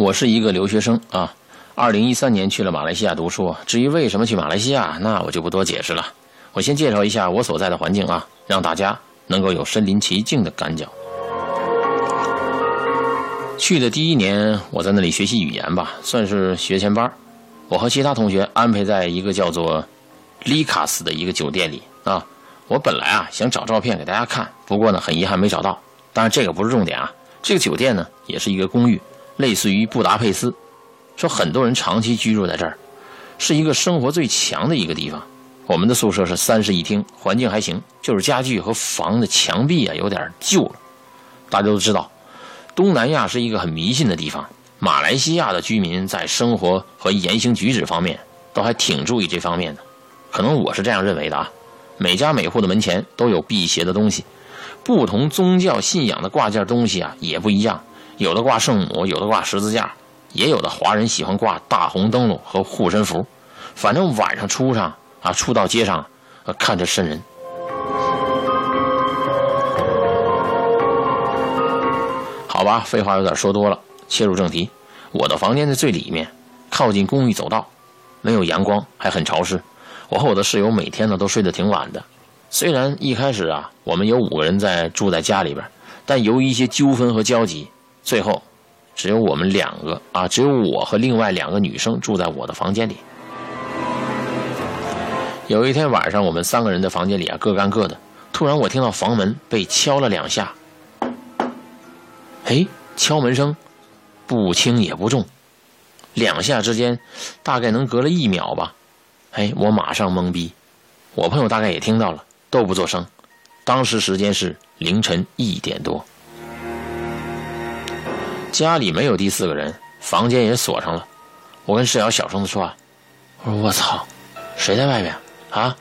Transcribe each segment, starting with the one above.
我是一个留学生啊，二零一三年去了马来西亚读书。至于为什么去马来西亚，那我就不多解释了。我先介绍一下我所在的环境啊，让大家能够有身临其境的感觉。去的第一年，我在那里学习语言吧，算是学前班。我和其他同学安排在一个叫做丽卡斯的一个酒店里啊。我本来啊想找照片给大家看，不过呢很遗憾没找到。当然这个不是重点啊，这个酒店呢也是一个公寓。类似于布达佩斯，说很多人长期居住在这儿，是一个生活最强的一个地方。我们的宿舍是三室一厅，环境还行，就是家具和房的墙壁啊有点旧了。大家都知道，东南亚是一个很迷信的地方，马来西亚的居民在生活和言行举止方面都还挺注意这方面的。可能我是这样认为的啊。每家每户的门前都有辟邪的东西，不同宗教信仰的挂件东西啊也不一样。有的挂圣母，有的挂十字架，也有的华人喜欢挂大红灯笼和护身符。反正晚上出上啊，出到街上，看着瘆人。好吧，废话有点说多了，切入正题。我的房间在最里面，靠近公寓走道，没有阳光，还很潮湿。我和我的室友每天呢都睡得挺晚的。虽然一开始啊，我们有五个人在住在家里边，但由于一些纠纷和交集。最后，只有我们两个啊，只有我和另外两个女生住在我的房间里。有一天晚上，我们三个人的房间里啊，各干各的。突然，我听到房门被敲了两下。哎，敲门声不轻也不重，两下之间大概能隔了一秒吧。哎，我马上懵逼。我朋友大概也听到了，都不作声。当时时间是凌晨一点多。家里没有第四个人，房间也锁上了。我跟世瑶小声的说：“啊，我说我操，谁在外面啊？”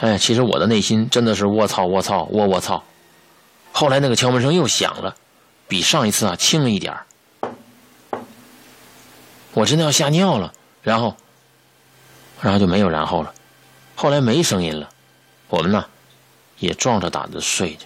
哎，其实我的内心真的是卧槽卧槽卧卧操。后来那个敲门声又响了，比上一次啊轻了一点我真的要吓尿了。然后，然后就没有然后了。后来没声音了，我们呢也壮着胆子睡着。